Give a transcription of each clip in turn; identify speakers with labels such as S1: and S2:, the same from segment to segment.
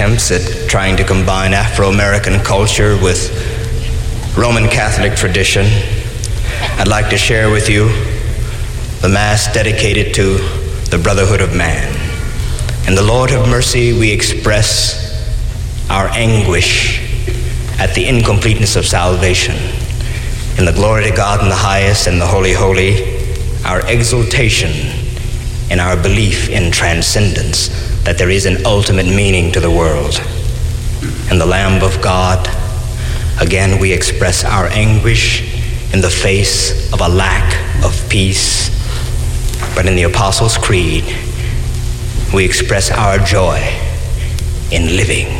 S1: Attempts at trying to combine Afro American culture with Roman Catholic tradition, I'd like to share with you the Mass dedicated to the brotherhood of man. In the Lord of mercy, we express our anguish at the incompleteness of salvation. In the glory to God in the highest and the holy, holy, our exultation in our belief in transcendence, that there is an ultimate meaning to the world. In the Lamb of God, again we express our anguish in the face of a lack of peace. But in the Apostles' Creed, we express our joy in living.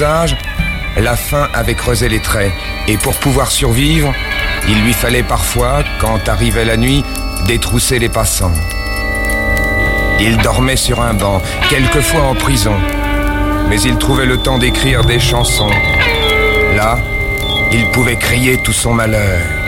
S2: La faim avait creusé les traits, et pour pouvoir survivre, il lui fallait parfois, quand arrivait la nuit, détrousser les passants. Il dormait sur un banc, quelquefois en prison, mais il trouvait le temps d'écrire des chansons. Là, il pouvait crier tout son malheur.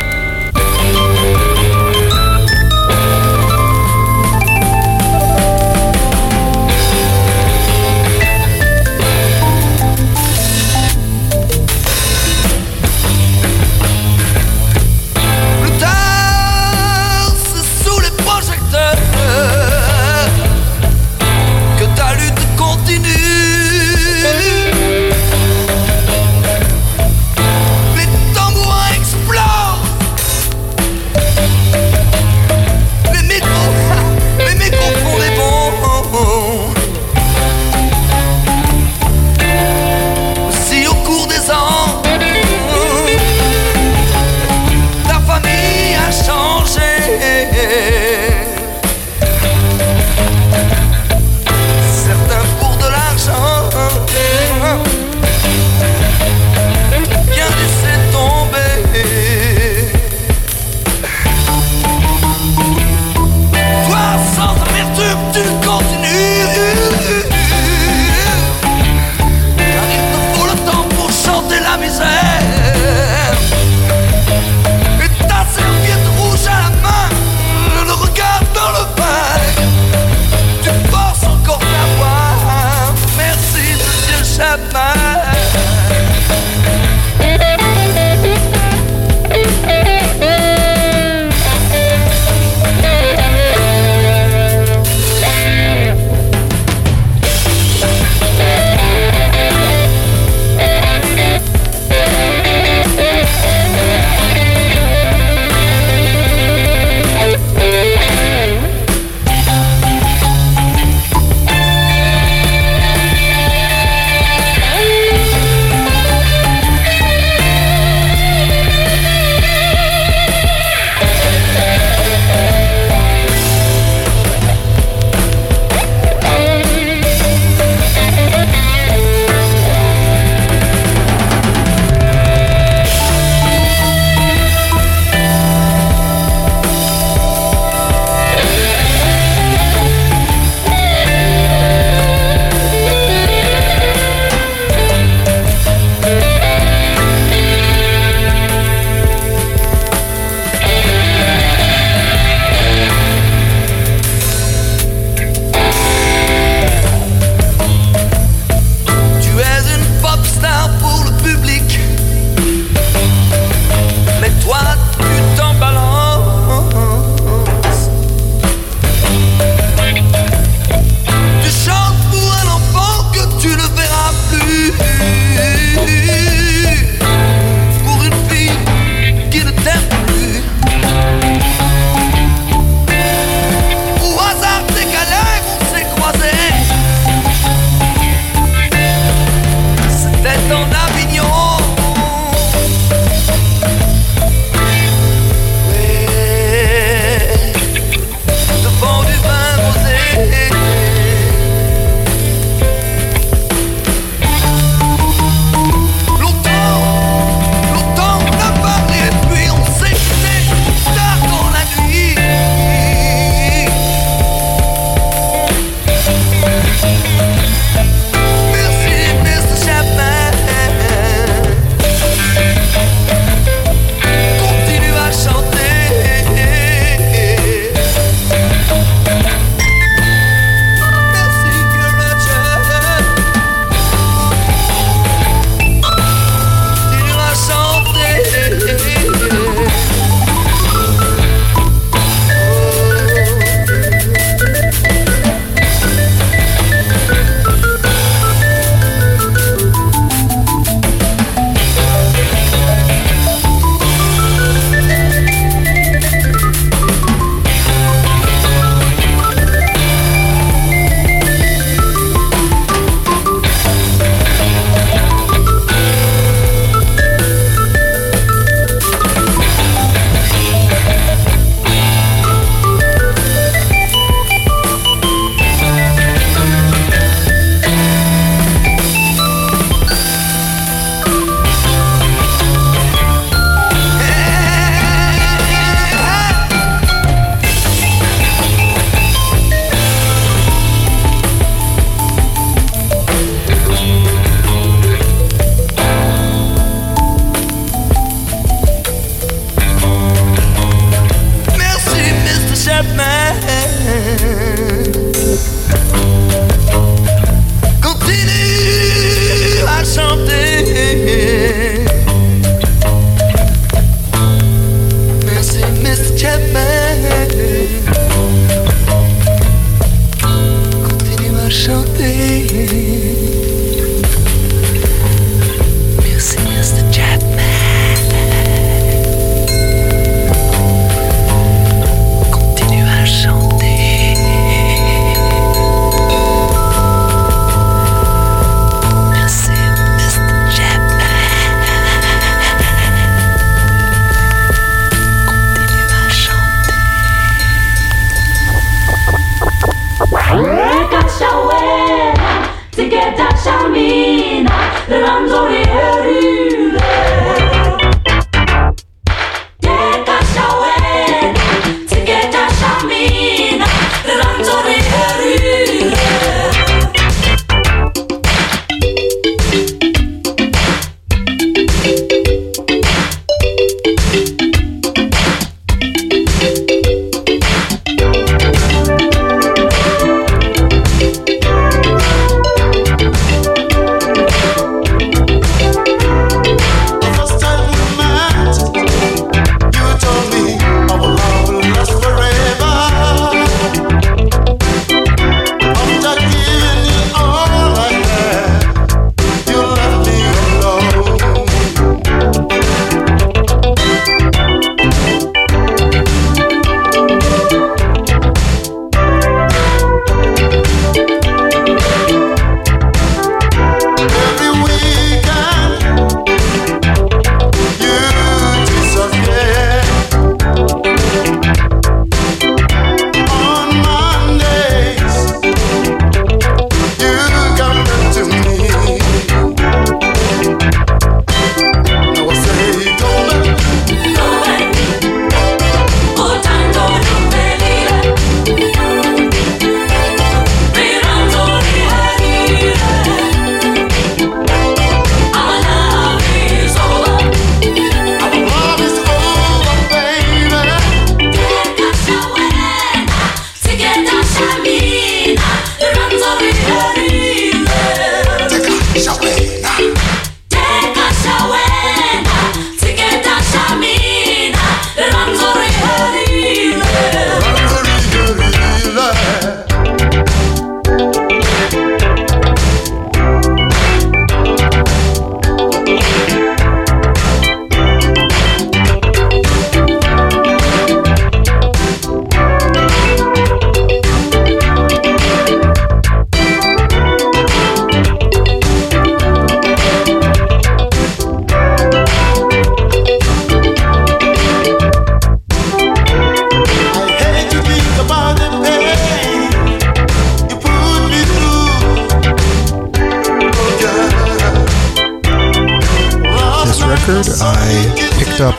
S3: Record. I picked up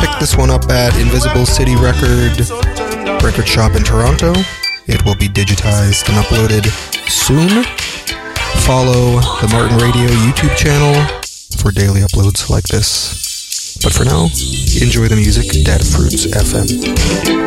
S3: picked this one up at Invisible City Record record shop in Toronto. It will be digitized and uploaded soon. Follow the Martin Radio YouTube channel for daily uploads like this. But for now, enjoy the music, Dead Fruits FM.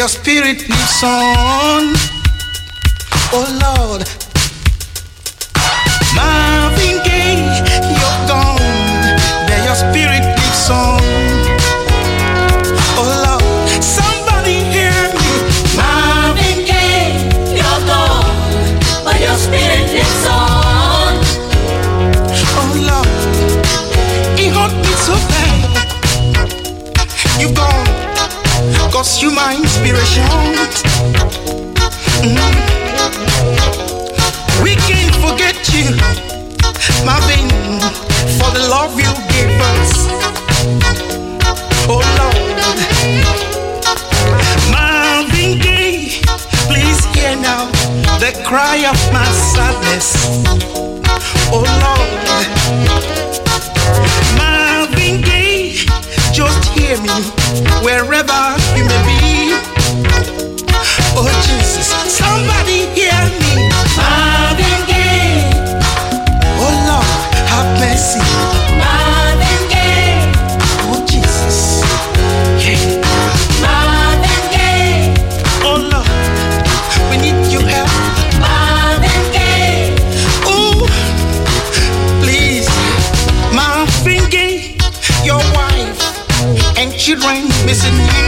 S4: your spirit lives on. Oh Lord, my inspiration. Mm. We can't forget you, my baby, for the love you gave us. Oh Lord, Marvin Gaye, please hear now the cry of my sadness. Oh Lord, Marvin Gaye, just hear me wherever. missing you.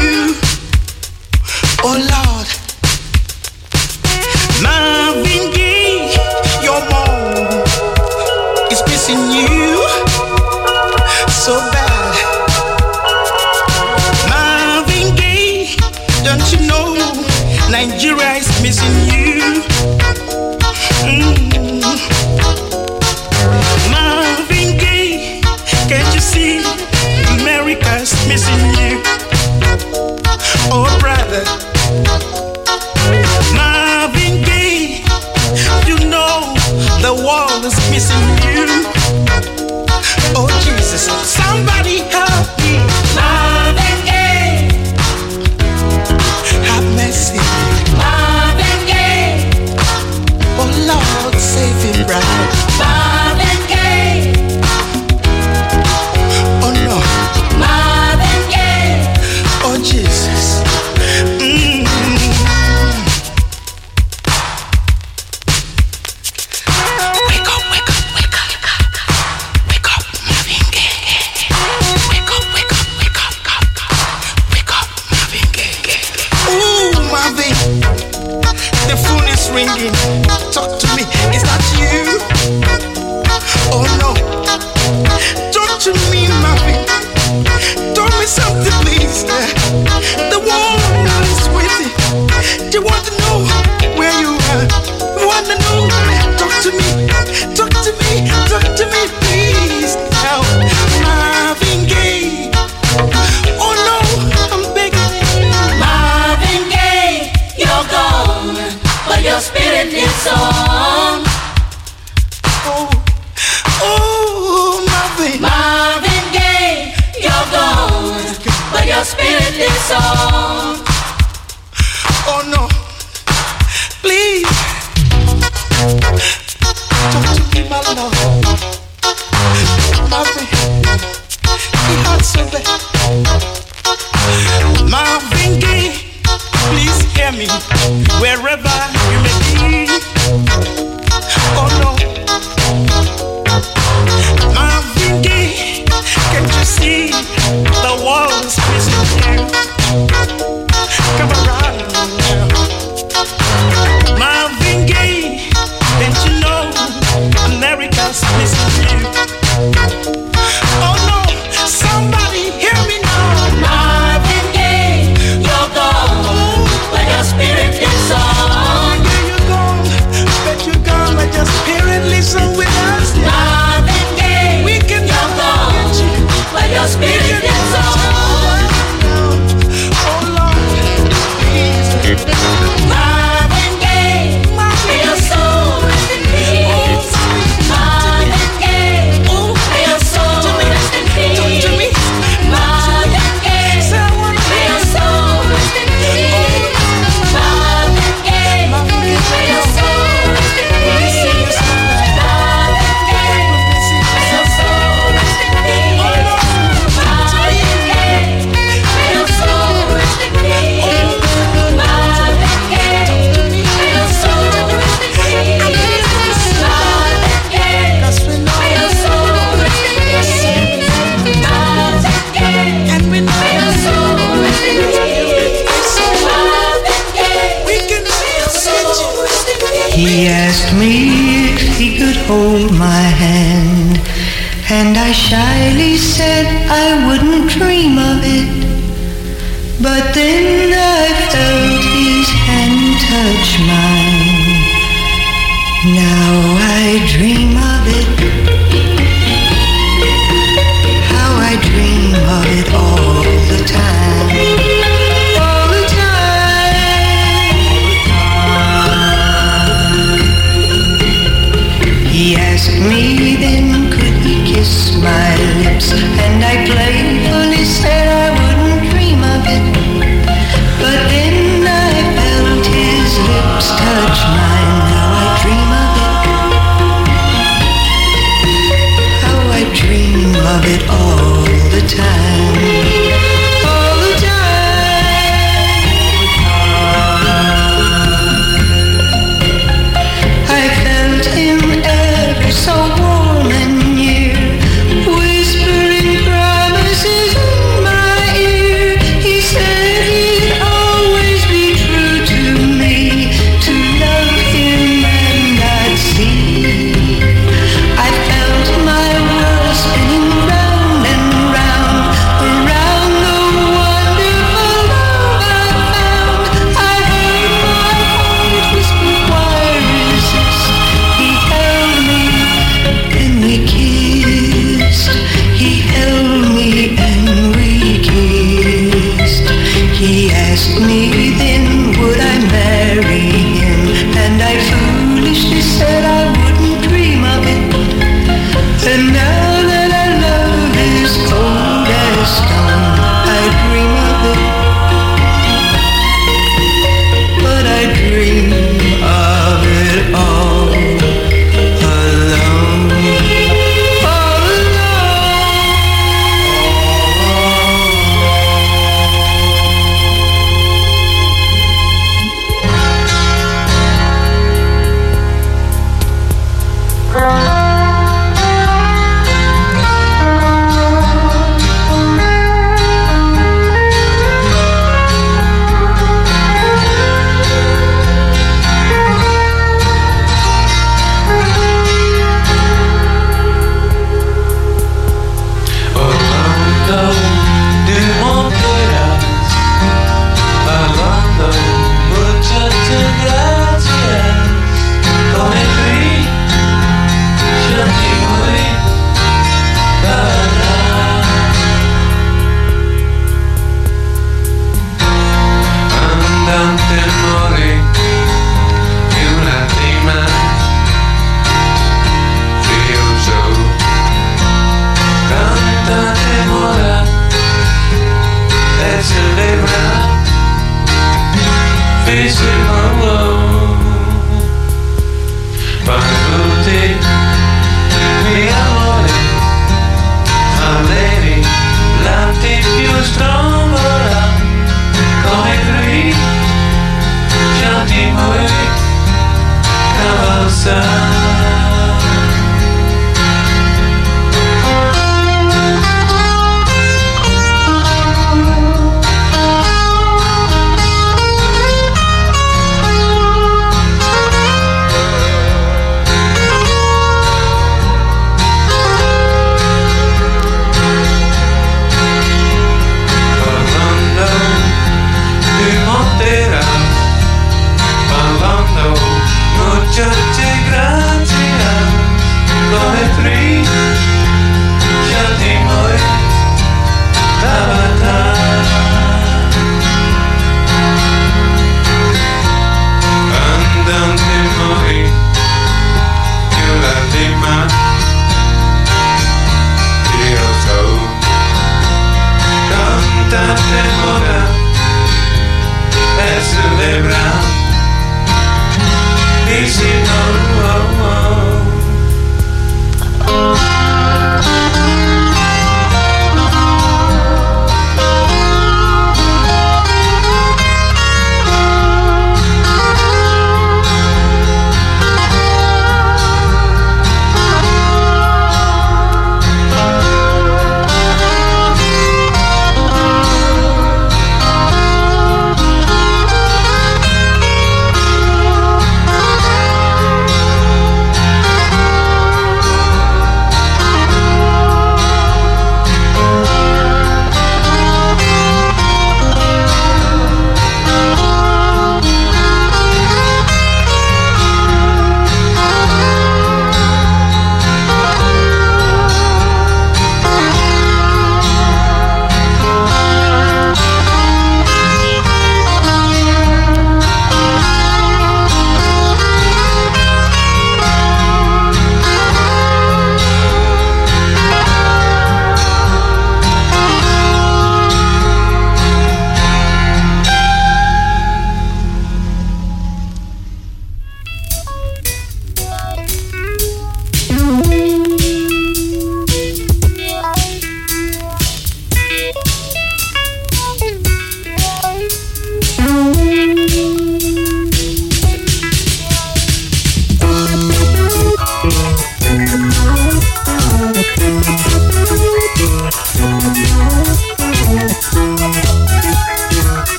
S5: hand, and I shyly said I wouldn't dream of it. But then I felt his hand touch mine. Now I dream of it. and I play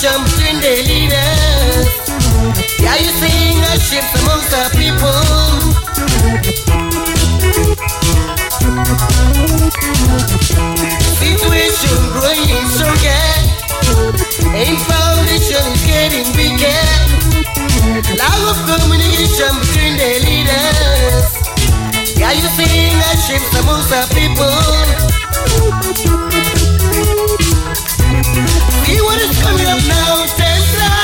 S5: jumps between the leaders. Yeah, you seeing a
S6: shift amongst the people. Situation growing stronger. And foundation is getting bigger. Lack of communication between the leaders. Yeah, you seeing a shift amongst the people. What is coming up now, Temsat,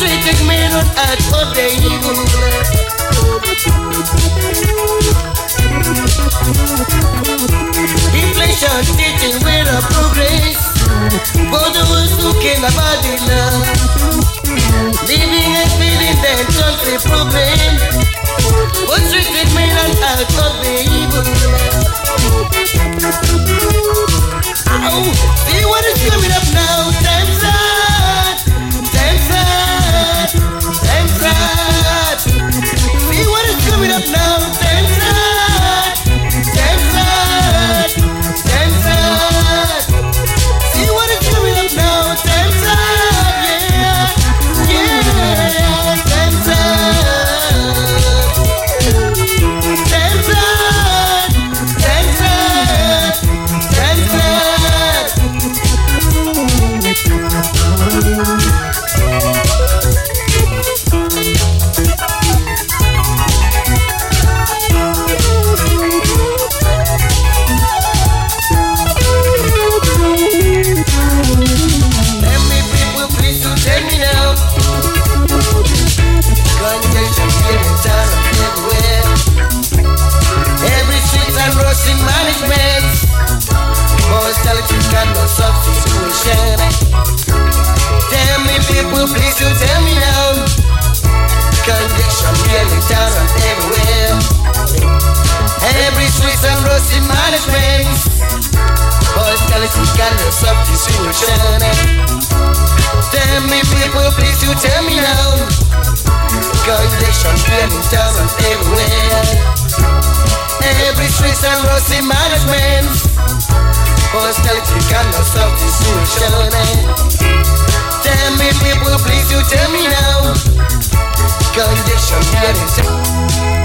S6: Treating me at Inflation teaching with a progress. Both of us looking about the love Living and feeling that country problem. But treating me not at what they even Hostility got no substitution. Tell me people, please do tell me now. Congestion here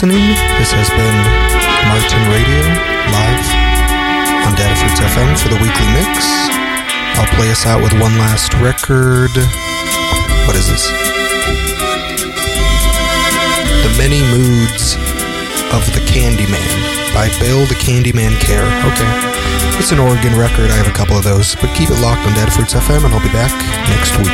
S3: listening. This has been Martin Radio live on Datafruits FM for the weekly mix. I'll play us out with one last record. What is this? The Many Moods of the Candyman by Bill the Candyman Care. Okay. It's an Oregon record. I have a couple of those. But keep it locked on Datafruits FM, and I'll be back next week.